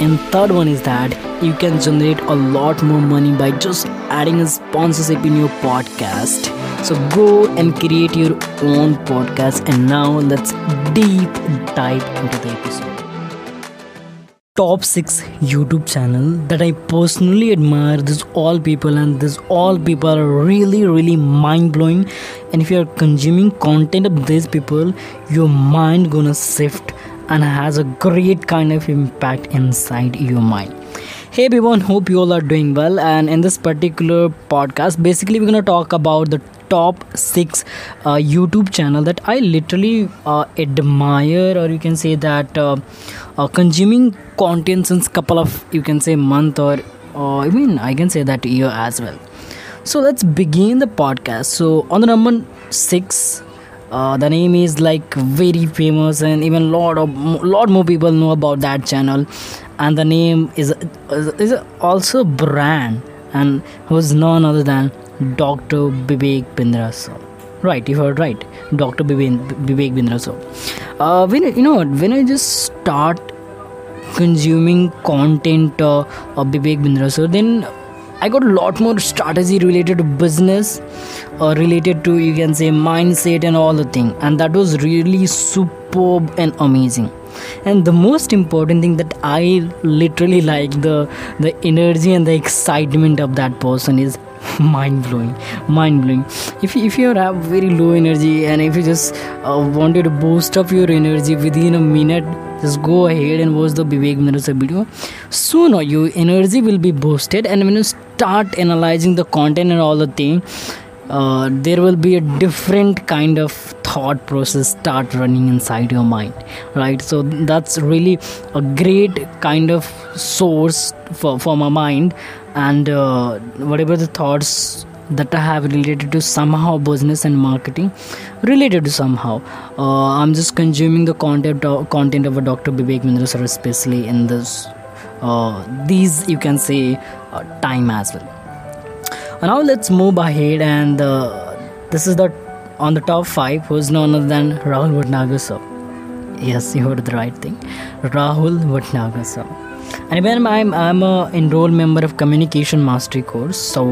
And third one is that you can generate a lot more money by just adding a sponsorship in your podcast. So go and create your own podcast. And now let's deep dive into the episode. Top six YouTube channel that I personally admire. This all people and this all people are really really mind blowing. And if you are consuming content of these people, your mind gonna shift and has a great kind of impact inside your mind. Hey everyone hope you all are doing well. And in this particular podcast basically we're to talk about the top six uh, youtube channel that i literally uh, admire or you can say that uh, uh consuming content since couple of you can say month or i mean i can say that year as well. So let's begin the podcast. So on the number six uh, the name is like very famous and even lot of lot more people know about that channel and the name is is also brand and who's none other than Dr. Vivek Bindra right you heard right Dr. Vivek Bindra uh, when you know when I just start consuming content uh, of Vivek Bindra then I got a lot more strategy related to business, uh, related to you can say mindset and all the thing, and that was really superb and amazing. And the most important thing that I literally like the the energy and the excitement of that person is mind blowing mind blowing if if you have very low energy and if you just uh, wanted to boost up your energy within a minute just go ahead and watch the Vivek Bindra's video. Soon your energy will be boosted and when you start analyzing the content and all the thing uh, there will be a different kind of thought process start running inside your mind right so that's really a great kind of source for, for my mind and uh, whatever the thoughts that I have related to somehow business and marketing related to somehow uh, I'm just consuming the content of, content of a Dr. Vivek Bindra especially in this uh, these you can say uh, time as well. Now let's move ahead and uh, this is the on the top 5 who's none other than Rahul Bhatnagar sir. Yes you heard the right thing. Rahul Bhatnagar sir. And even I'm I'm a enrolled member of communication mastery course so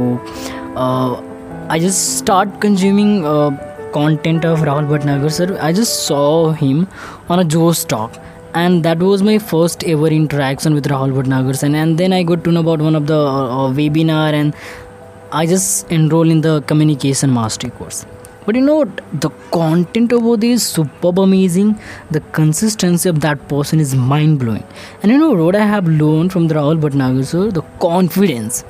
uh, I just start consuming uh, content of Rahul Bhatnagar sir. I just saw him on a Josh Talk and that was my first ever interaction with Rahul Bhatnagar sir and then I got to know about one of the uh, webinar and I just enroll in the communication mastery course but you know? The content over there is superb amazing. The consistency of that person is mind blowing. And you know what I have learned from the Rahul Bhatnagar sir? The confidence.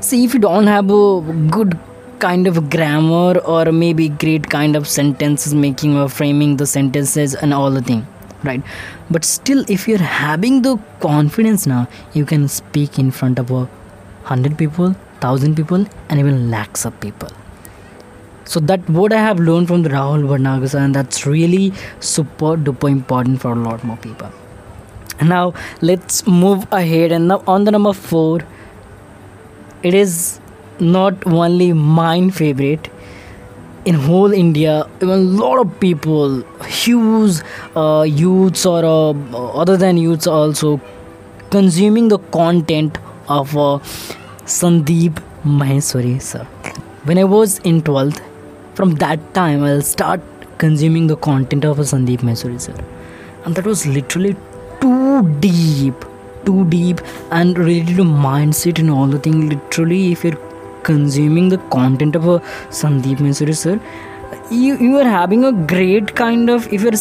See, if you don't have a good kind of grammar or maybe great kind of sentences making or framing the sentences and all the thing right? But still if you're having the confidence now you can speak in front of a hundred people thousand people and even lakhs of people. So that what i have learned from the rahul Bhatnagar and that's really super duper important for a lot more people. Now let's move ahead and now on the number four it is not only mine favorite in whole india even a lot of people huge uh, youths or uh, other than youths also consuming the content of uh, sandeep maheshwari sir when i was in 12th from that time I'll start consuming the content of Sandeep Maheshwari sir. And that was literally too deep, too deep and related to mindset and all the thing. Literally, if you're consuming the content of a Sandeep Maheshwari sir, you, you are having a great kind of if you're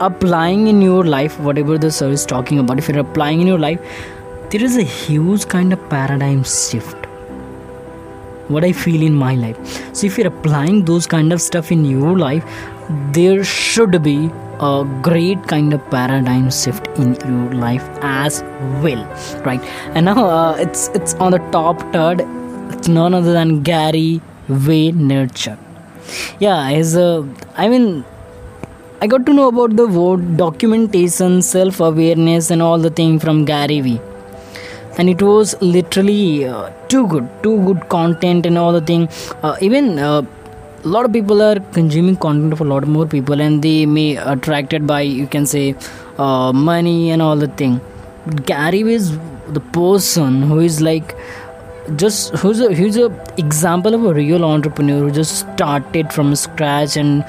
applying in your life whatever the sir is talking about, if you're applying in your life, there is a huge kind of paradigm shift what I feel in my life. So if you're applying those kind of stuff in your life, there should be a great kind of paradigm shift in your life as well right and now uh, it's it's on the top third It's none other than Gary Vaynerchuk. Yeah, his. Uh, I mean, I got to know about the word documentation, self awareness, and all the thing from Gary Vee. And it was literally uh, too good, too good content and all the thing. Uh, even uh, a lot of people are consuming content of a lot more people, and they may attracted by you can say uh, money and all the thing. Gary is the person who is like just who's a who's a example of a real entrepreneur who just started from scratch and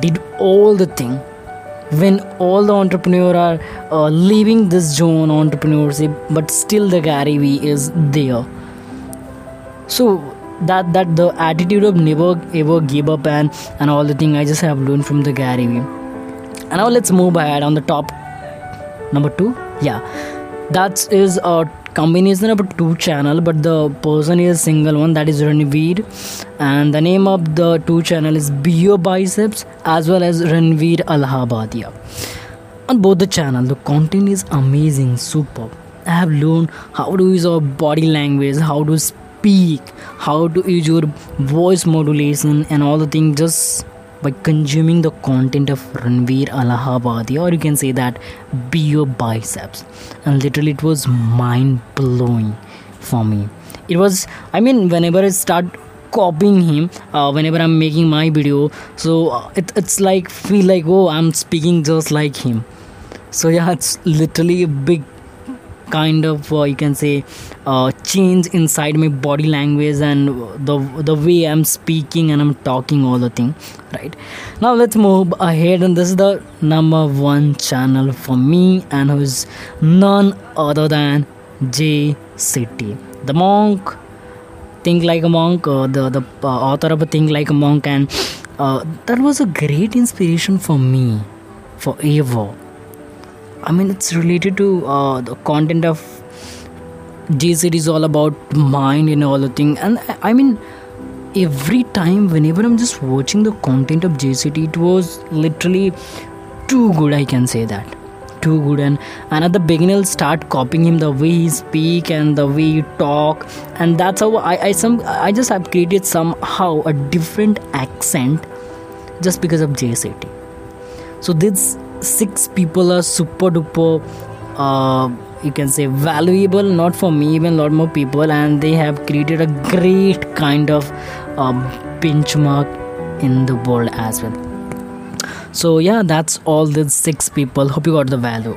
did all the thing? When all the entrepreneur are uh, leaving this zone entrepreneurship but still the gary vee is there. So that that the attitude of never ever give up and and all the thing i just have learned from the gary vee and now let's move ahead on the top number two. Yeah. That is a combination of two channel but the person is a single one that is Ranveer. And the name of the two channel is BeerBiceps as well as Ranveer Allahabadia on both the channel the content is amazing super I have learned how to use our body language how to speak how to use your voice modulation and all the things just by consuming the content of Ranveer Allahabadia, or you can say that BeerBiceps. And literally, it was mind blowing for me. It was, I mean, whenever I start copying him uh, whenever i'm making my video so uh, it, it's like feel like oh i'm speaking just like him so yeah it's literally a big kind of uh, you can say uh, change inside my body language and the the way i'm speaking and i'm talking all the thing right? Now let's move ahead and this is the number one channel for me and who's none other than jay shetty. The monk think like a monk uh, the the uh, author of a think like a monk and uh, that was a great inspiration for me forever I mean, it's related to uh, the content of Jay Shetty is all about mind and all the thing. And I mean, every time, whenever I'm just watching the content of Jay Shetty, it was literally too good. I can say that too good. And and at the beginning, I'll start copying him the way he speak and the way he talk, and that's how I I some I just have created somehow a different accent just because of Jay Shetty. So this six people are super duper uh, you can say valuable not for me even a lot more people and they have created a great kind of uh, benchmark in the world as well. So yeah that's all the six people. Hope you got the value